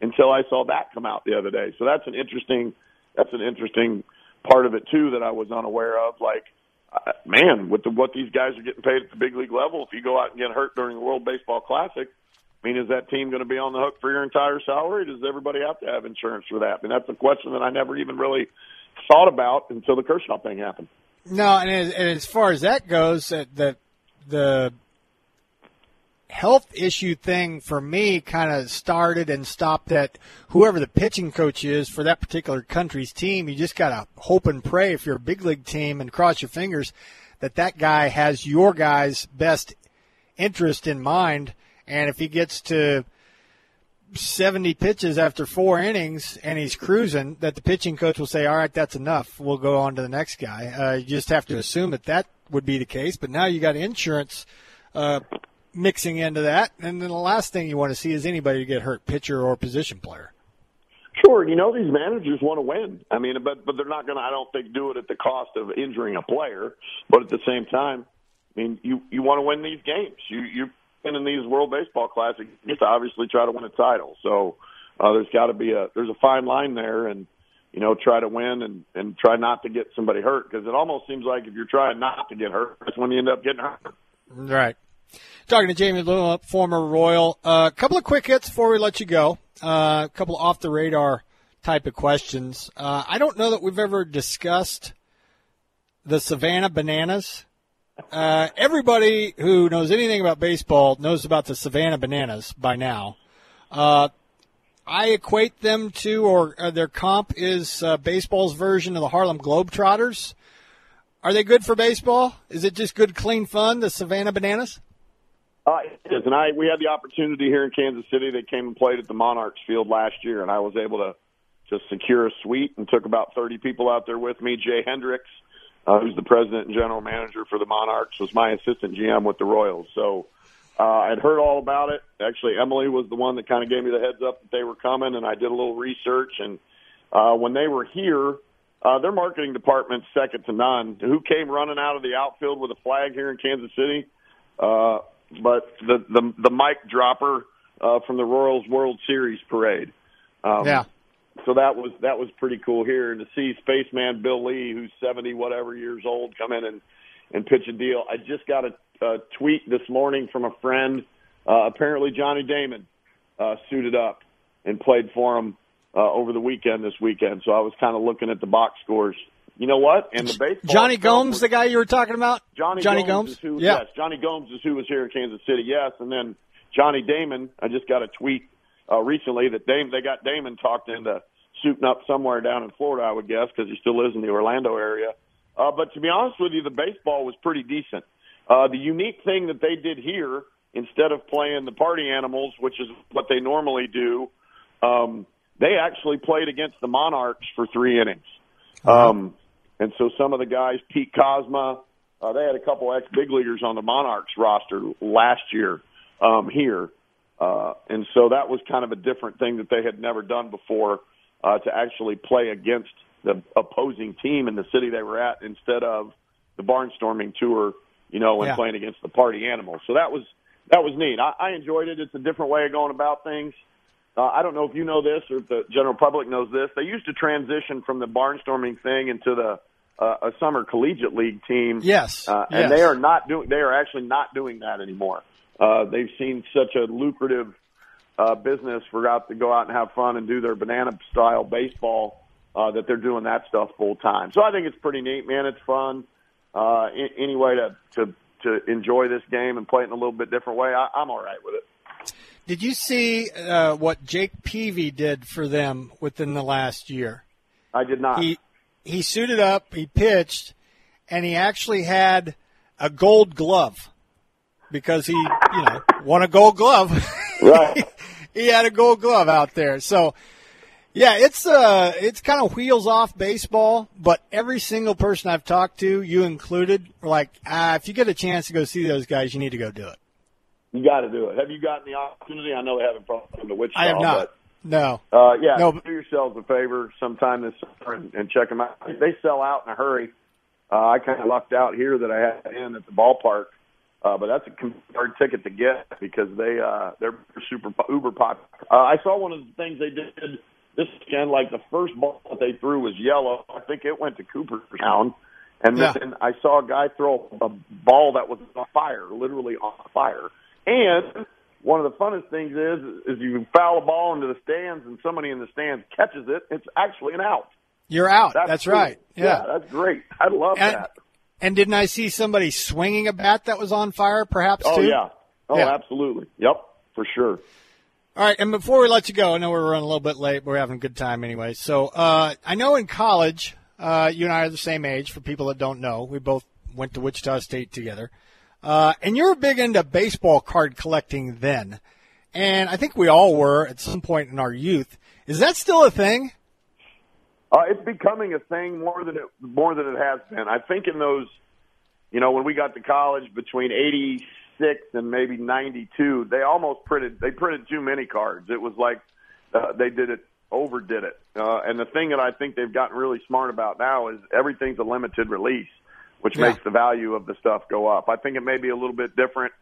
until I saw that come out the other day. So that's an interesting that's an interesting part of it too that I was unaware of. Like, uh, man, with the, what these guys are getting paid at the big league level, if you go out and get hurt during the World Baseball Classic, I mean, is that team going to be on the hook for your entire salary? Does everybody have to have insurance for that? I mean, that's a question that I never even really thought about until the Kershaw thing happened. No, and as, and as far as that goes, uh, the the health issue thing for me kind of started and stopped at whoever the pitching coach is for that particular country's team. You just got to hope and pray if you're a big league team and cross your fingers that that guy has your guy's best interest in mind. And if he gets to 70 pitches after four innings and he's cruising, that the pitching coach will say, all right, that's enough. We'll go on to the next guy. Uh, you just have to assume that that would be the case. But now you got insurance uh, mixing into that. And then the last thing you want to see is anybody to get hurt, pitcher or position player. Sure, you know these managers want to win. I mean, but but they're not going to. I don't think do it at the cost of injuring a player. But at the same time, I mean, you you want to win these games. You you in these World Baseball Classics, you have to obviously try to win a title. So uh, there's got to be a there's a fine line there, and you know try to win and and try not to get somebody hurt because it almost seems like if you're trying not to get hurt, that's when you end up getting hurt. Right. Talking to Jamie Bluma, former Royal. A uh, couple of quick hits before we let you go. Uh, a couple off the radar type of questions. Uh, I don't know that we've ever discussed the Savannah Bananas. Uh, everybody who knows anything about baseball knows about the Savannah Bananas by now. Uh, I equate them to, or uh, their comp is uh, baseball's version of the Harlem Globetrotters. Are they good for baseball? Is it just good, clean fun, the Savannah Bananas? Uh, it is, and I we had the opportunity here in Kansas City. They came and played at the Monarchs Field last year, and I was able to just secure a suite and took about 30 people out there with me. Jay Hendricks, uh, who's the president and general manager for the Monarchs, was my assistant GM with the Royals. So uh, I'd heard all about it. Actually, Emily was the one that kind of gave me the heads up that they were coming, and I did a little research. And uh, when they were here, uh, their marketing department's second to none. Who came running out of the outfield with a flag here in Kansas City? Uh, but the the the mic dropper uh, from the Royals World Series parade. Um, Yeah. So that was that was pretty cool here, and to see Spaceman Bill Lee, who's seventy whatever years old, come in and and pitch a deal. I just got a, a tweet this morning from a friend. Uh, apparently, Johnny Damon uh, suited up and played for him uh, over the weekend this weekend. So I was kind of looking at the box scores. You know what? And the baseball Jonny Gomes, the guy you were talking about? Johnny, Jonny Gomes, Gomes? is who, yeah. yes, Jonny Gomes is who was here in Kansas City. Yes, and then Johnny Damon. I just got a tweet uh, recently that Damon they got Damon talked into suiting up somewhere down in Florida, I would guess, because he still lives in the Orlando area. Uh, but to be honest with you, the baseball was pretty decent. Uh, the unique thing that they did here, instead of playing the party animals, which is what they normally do, um, they actually played against the Monarchs for three innings. Um, and so some of the guys, Pete Kozma, uh, they had a couple ex big leaguers on the Monarchs roster last year um, here. Uh, and so that was kind of a different thing that they had never done before uh, to actually play against the opposing team in the city they were at instead of the barnstorming tour, you know, and Yeah. playing against the party animals. So that was that was neat. I, I enjoyed it. It's a different way of going about things. Uh, I don't know if you know this or if the general public knows this. They used to transition from the barnstorming thing into the uh, a summer collegiate league team. Yes, uh, yes. and they are not doing. They are actually not doing that anymore. Uh, they've seen such a lucrative uh, business for out to go out and have fun and do their banana style baseball uh, that they're doing that stuff full time. So I think it's pretty neat, man. It's fun. Uh, any way to to to enjoy this game and play it in a little bit different way, I, I'm all right with it. Did you see uh, what Jake Peavy did for them within the last year? I did not. He he suited up, he pitched, and he actually had a gold glove because he, you know, won a gold glove. <laughs> Right. he had a gold glove out there. So, yeah, it's uh, it's kind of wheels off baseball. But every single person I've talked to, you included, were like, ah, if you get a chance to go see those guys, you need to go do it. You got to do it. Have you gotten the opportunity? I know they haven't come to Wichita. I have not. But No. Uh, yeah, No, do yourselves a favor sometime this summer and, and check them out. They sell out in a hurry. Uh, I kind of lucked out here that I had in at the ballpark, uh, but that's a hard ticket to get because they uh, they're super uber popular. Uh, I saw one of the things they did this weekend. Like the first ball that they threw was yellow. I think it went to Cooperstown, and Yeah. then I saw a guy throw a ball that was on fire, literally on fire, and one of the funnest things is is you foul a ball into the stands and somebody in the stands catches it. It's actually an out. You're out. That's, cool. right. Yeah. that's great. I love And- that. And didn't I see somebody swinging a bat that was on fire, perhaps, Oh too? yeah. Oh, Yeah. absolutely. Yep, for sure. All right, and before we let you go, I know we're running a little bit late, but we're having a good time anyway. So uh, I know in college, uh, you and I are the same age. For people that don't know, we both went to Wichita State together, uh, and you were big into baseball card collecting then, and I think we all were at some point in our youth. Is that still a thing? Uh, it's becoming a thing more than it more than it has been. I think in those, you know, when we got to college between '86 and maybe '92, they almost printed they printed too many cards. It was like uh, they did it overdid it. Uh, and the thing that I think they've gotten really smart about now is everything's a limited release, which Yeah. makes the value of the stuff go up. I think it may be a little bit different.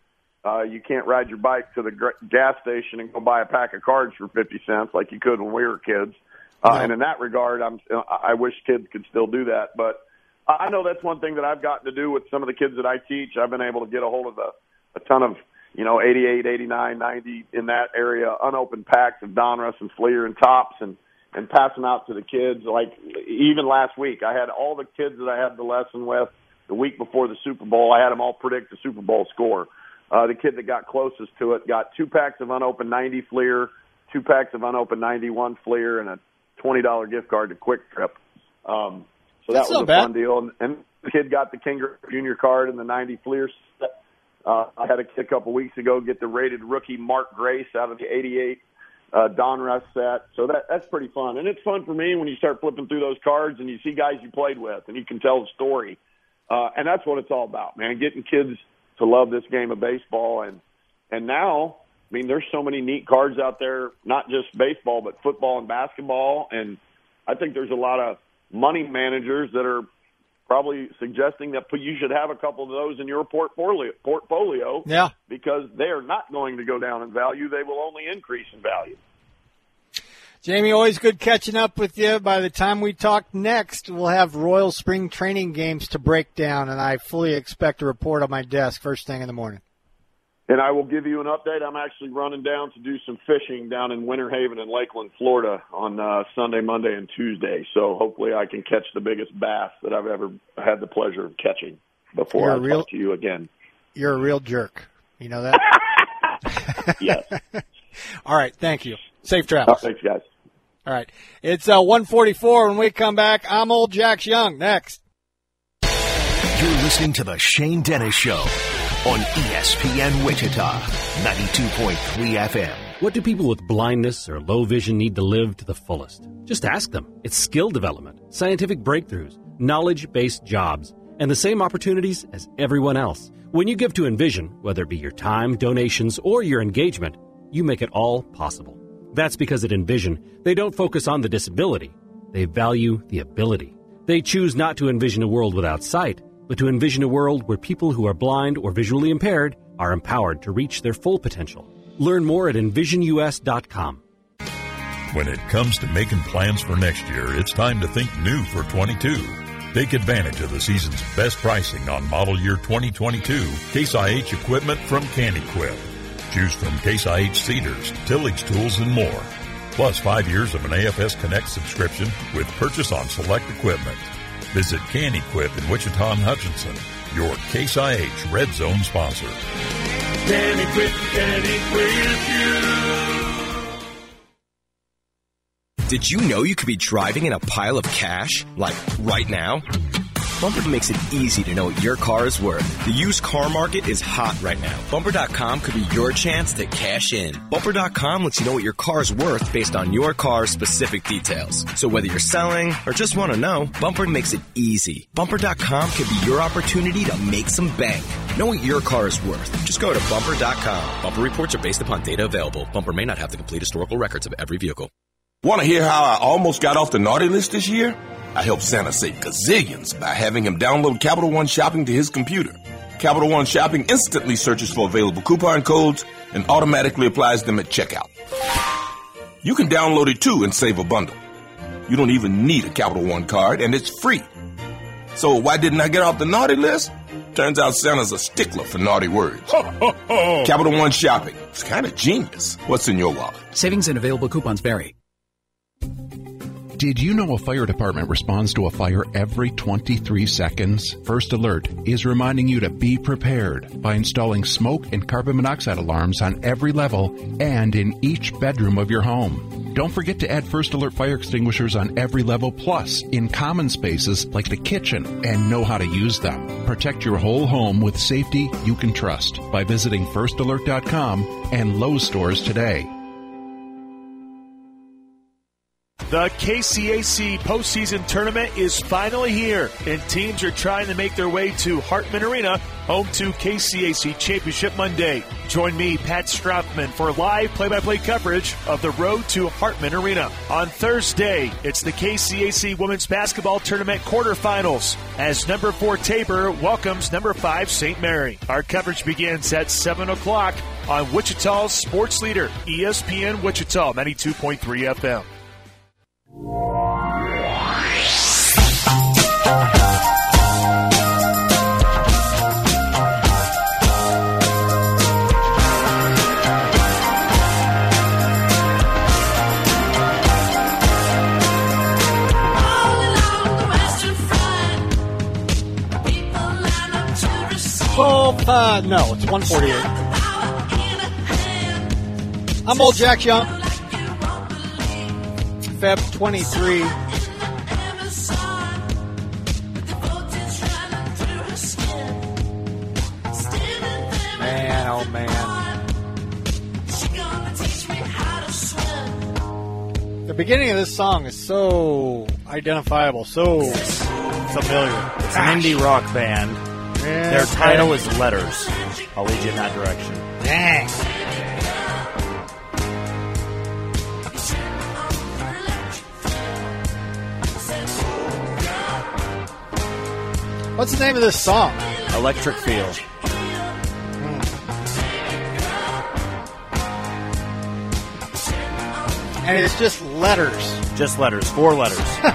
Uh, you can't ride your bike to the gr- gas station and go buy a pack of cards for 50 cents like you could when we were kids. Uh, No. and in that regard, I'm, I wish kids could still do that. But I know that's one thing that I've gotten to do with some of the kids that I teach. I've been able to get a hold of a, a ton of, you know, 88, 89, 90 in that area, unopened packs of Donruss and Fleer and Topps and, and pass them out to the kids. Like even last week, I had all the kids that I had the lesson with the week before the Super Bowl. I had them all predict the Super Bowl score. Uh, the kid that got closest to it got two packs of unopened 90 Fleer, two packs of unopened 91 Fleer, and a $20 gift card to Quick Trip. Um, so That's that was a bad. fun deal. And, and the kid got the King Junior card and the 90 Fleer set. Uh, I had a kid a couple weeks ago get the rated rookie Mark Grace out of the 88 uh, Donruss set. So that that's pretty fun, and it's fun for me when you start flipping through those cards and you see guys you played with, and you can tell the story. Uh, and that's what it's all about, man. Getting kids to love this game of baseball, and and now, I mean, there's so many neat cards out there, not just baseball, but football and basketball, and I think there's a lot of money managers that are probably suggesting that you should have a couple of those in your portfolio portfolio Yeah. because they are not going to go down in value they will only increase in value Jamie, always good catching up with you. By the time we talk next, we'll have Royal Spring training games to break down, and I fully expect a report on my desk first thing in the morning. and I will give you an update. I'm actually running down to do some fishing down in Winter Haven and Lakeland, Florida on uh, Sunday, Monday, and Tuesday. So hopefully I can catch the biggest bass that I've ever had the pleasure of catching before You're I real- talk to you again. You're a real jerk. You know that? <laughs> yes. <laughs> All right. Thank you. Safe travels. thanks, guys. All right. It's uh, 144 when we come back. I'm old Jax Young. Next. You're listening to The Shane Dennis Show on ESPN Wichita, 92.3 FM. What do people with blindness or low vision need to live to the fullest? Just ask them. It's skill development, scientific breakthroughs, knowledge based jobs, and the same opportunities as everyone else. When you give to Envision, whether it be your time, donations, or your engagement, you make it all possible. That's because at Envision, they don't focus on the disability, they value the ability. They choose not to envision a world without sight, but to envision a world where people who are blind or visually impaired are empowered to reach their full potential. Learn more at envisionus.com. When it comes to making plans for next year, it's time to think new for 22. Take advantage of the season's best pricing on model year 2022 Case IH equipment from Canequip. Choose from Case IH seeders, tillage tools, and more. Plus five years of an AFS Connect subscription with purchase on select equipment. Visit Canequip in Wichita and Hutchinson, your Case IH Red Zone sponsor. Can equip, can equip you. Did you know you could be driving in a pile of cash, like right now? Bumper makes it easy to know what your car is worth. The used car market is hot right now. Bumper.com could be your chance to cash in. Bumper.com lets you know what your car is worth based on your car's specific details. So whether you're selling or just want to know, Bumper makes it easy. Bumper.com could be your opportunity to make some bank. Know what your car is worth. Just go to Bumper.com. Bumper reports are based upon data available. Bumper may not have the complete historical records of every vehicle. Want to hear how I almost got off the naughty list this year? I helped Santa save gazillions by having him download Capital One Shopping to his computer. Capital One Shopping instantly searches for available coupon codes and automatically applies them at checkout. You can download it too and save a bundle. You don't even need a Capital One card and it's free. So why didn't I get off the naughty list? Turns out Santa's a stickler for naughty words. Capital One Shopping. It's kind of genius. What's in your wallet? Savings and available coupons vary. Did you know a fire department responds to a fire every 23 seconds? First Alert is reminding you to be prepared by installing smoke and carbon monoxide alarms on every level and in each bedroom of your home. Don't forget to add First Alert fire extinguishers on every level plus in common spaces like the kitchen and know how to use them. Protect your whole home with safety you can trust by visiting firstalert.com and Lowe's stores today. The KCAC postseason tournament is finally here, and teams are trying to make their way to Hartman Arena, home to KCAC Championship Monday. Join me, Pat Stroutman, for live play-by-play coverage of the road to Hartman Arena. On Thursday, it's the KCAC Women's Basketball Tournament quarterfinals, as number four Tabor welcomes number five St. Mary. Our coverage begins at 7 o'clock on Wichita's sports leader, ESPN Wichita, 92.3 FM. Uh, no, it's 148. I'm old Jack Young. Feb 23. Man, oh man. The beginning of this song is so identifiable, so familiar. It's an indie rock band. Yeah, Their title is Letters. I'll lead you in that direction. Dang. What's the name of this song? Electric Feel. And it's just letters. Just letters. Four letters. <laughs>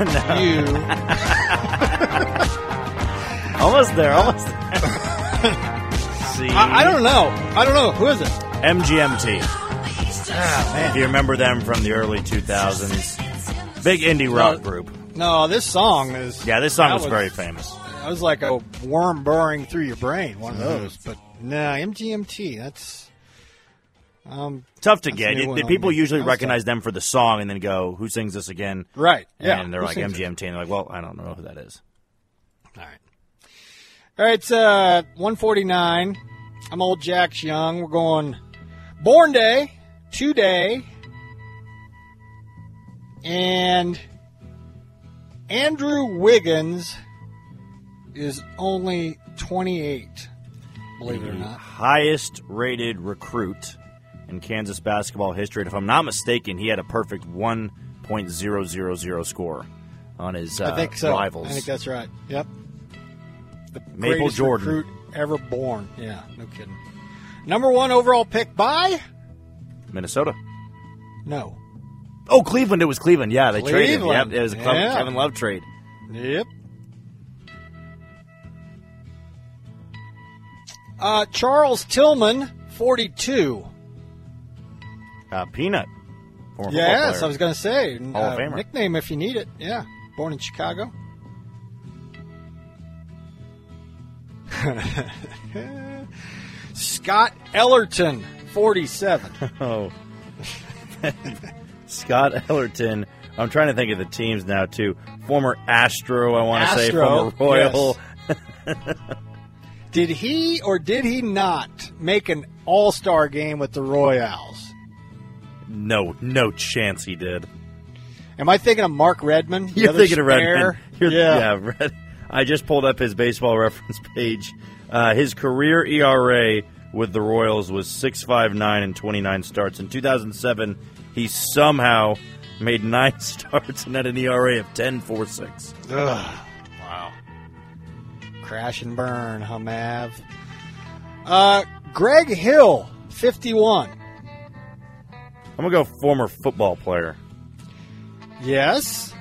No. U. <laughs> almost there. Almost there. I don't know. I don't know. Who is it? MGMT. Ah, man. If you remember them from the early 2000s. Big indie rock group. No, this song is. Yeah, this song that was very famous. That was like a worm burrowing through your brain, one of those. But no, MGMT. That's Um, Tough to get. It- the people usually recognize them for the song and then go, "Who sings this again?" Right, yeah. And they're Who like sings it? MGMT, and they're like, "Well, I don't know who that is." All right. All right, it's uh, 149. I'm old Jack's Young. We're going Born Day, today, and Andrew Wiggins is only 28, believe it or not. highest rated recruit in Kansas basketball history. And if I'm not mistaken, he had a perfect 1.000 score on his uh, I think so. rivals. I think that's right. Yep. The Maple greatest Jordan. recruit ever born. Yeah, no kidding. Number one overall pick by? Minnesota. No. Oh, Cleveland. It was Cleveland. Yeah, they traded. Yep, Cleveland. it was a Yeah. Kevin Love trade. Yep. Uh, Charles Tillman, 42. Uh, Peanut. Former Yes. I was going to say. Hall of uh, Famer. Nickname if you need it. Yeah. Born in Chicago. <laughs> Scott Elarton, 47. <laughs> Oh. <laughs> Scott Elarton. I'm trying to think of the teams now too. Former Astro, I want to say. Former Royal. Did he or did he not make an all star game with the Royals? No, no chance he did. Am I thinking of Mark Redman? the You're other thinking of spare? Redmond. You're, yeah. yeah, Red. I just pulled up his baseball <laughs> reference page. Uh, his career ERA with the Royals was six five nine and twenty nine starts. In 2007, he somehow made nine <laughs> starts and had an ERA of ten four six. Ugh. Wow. Crash and burn, huh, Mav? Uh, Greg Hill, 51. I'm gonna go former football player. Yes.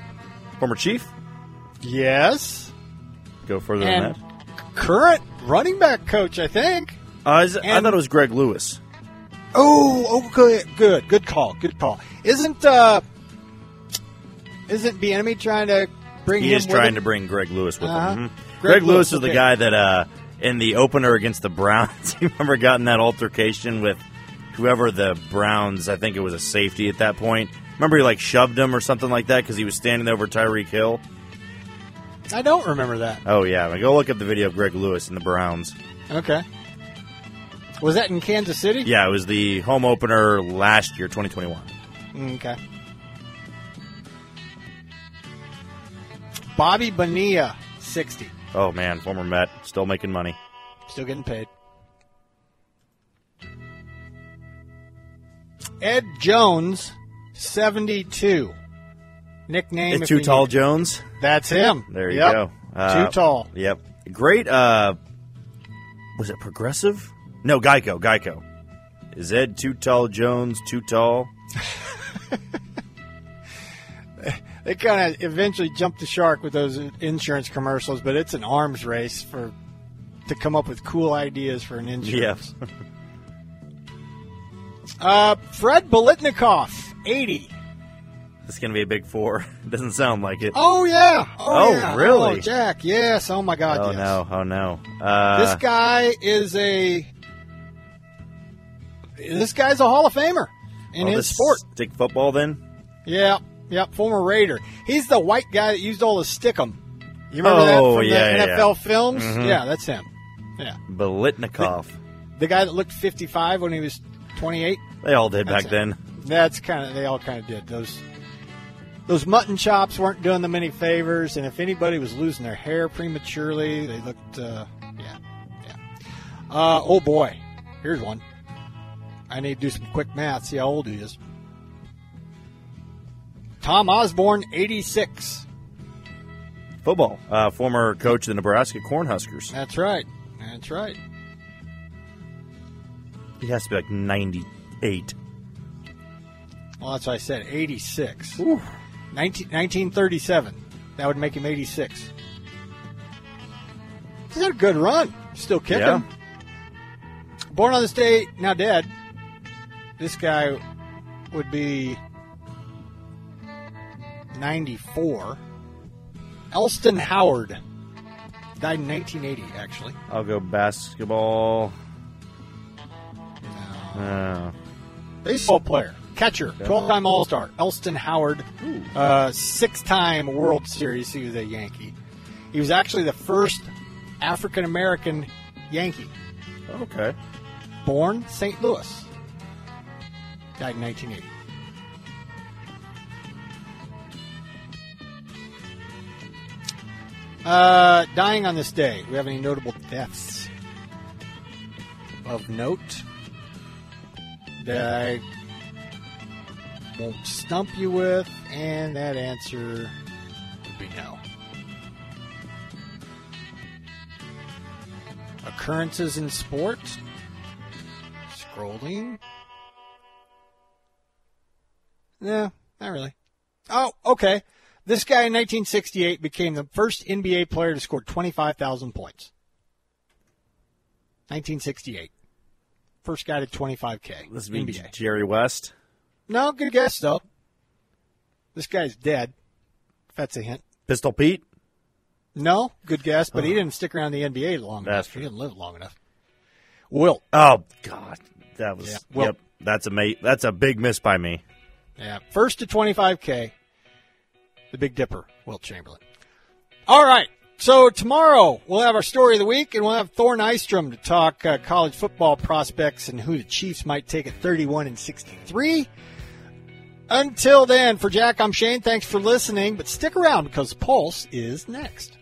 Former Chief. Yes. Go further And than that. current running back coach, I think. Uh, is- I thought it was Greg Lewis. Oh, oh, good, good, good call, good call. Isn't uh, isn't Bieniemy trying to bring He him is with trying him? to bring Greg Lewis with Uh-huh. him. Mhm. Greg Greg, Lewis Lewis, is the okay. guy that uh, in the opener against the Browns, <laughs> you remember got in that altercation with whoever the Browns, I think it was a safety at that point. Remember he like shoved him or something like that because he was standing over Tyreek Hill. I don't remember that. Oh yeah, I mean, go look up the video of Greg Lewis and the Browns. Okay. Was that in Kansas City? Yeah, it was the home opener last year, 2021. Okay. Bobby Bonilla, 60. Oh man, former Met, still making money. Still getting paid. Ed Jones, 72. Nickname. It's Too Tall need- Jones. That's him. There you Yep. go. Uh, Too tall. Yep. Great. Uh, was it Progressive? No, Geico. Geico. Is Ed Too Tall Jones too tall? <laughs> They kind of eventually jumped the shark with those insurance commercials, but it's an arms race for to come up with cool ideas for an insurance. Yeah. <laughs> Uh, Fred Biletnikoff, 80. It's going to be a big four. <laughs> Doesn't sound like it. Oh, yeah. Oh, Oh, yeah. really? Oh, Jack, yes. Oh, my God, oh yes. no! Oh no! Uh, this guy is a. This guy's a Hall of Famer in his this sport. Stick football then? Yeah, yeah, former Raider. He's the white guy that used all the stickum. You remember that Oh, from yeah, the NFL yeah. films? Mhm. Yeah, that's him. Yeah, Biletnikoff. the guy that looked 55 when he was 28. They all did back then. That's kind of they all kind of did those. Those mutton chops weren't doing them any favors, and if anybody was losing their hair prematurely, they looked. Uh, yeah, yeah. Uh, oh boy, here's one. I need to do some quick math. See how old he is. Tom Osborne, 86. Football. Uh, former coach of the Nebraska Cornhuskers. That's right. That's right. He has to be like 98. Well, that's what I said. 86. 19, 1937. That would make him 86. He's had a good run. Still kicking. Yeah. Born on this day, now dead. This guy would be 94. Elston Howard. Died in 1980, actually. I'll go basketball. No. Baseball player, catcher, 12 time All Star, Elston Howard, uh, six time World Series. He was a Yankee. He was actually the first African American Yankee. Okay. Born St. Louis. Died in 1980. Uh, dying on this day. We have any notable deaths of note that I won't stump you with? And that answer would be no. Occurrences in sport. Scrolling. Yeah, not really. Oh, okay. This guy in 1968 became the first NBA player to score 25,000 points. 1968. First guy to 25K. This would be NBA. Jerry West. No, good guess, though. This guy's dead. If that's a hint. Pistol Pete. No, good guess, but he oh. didn't stick around the NBA long enough. He didn't live long enough. Wilt. Oh God, that was Yeah, well- yep. That's a mate, That's a big miss by me. Yeah, first to 25K. The Big Dipper, Wilt Chamberlain. All right. So tomorrow we'll have our story of the week, and we'll have Thor Nystrom to talk uh, college football prospects and who the Chiefs might take at 31 and 63. Until then, for Jack, I'm Shane. Thanks for listening, but stick around because Pulse is next.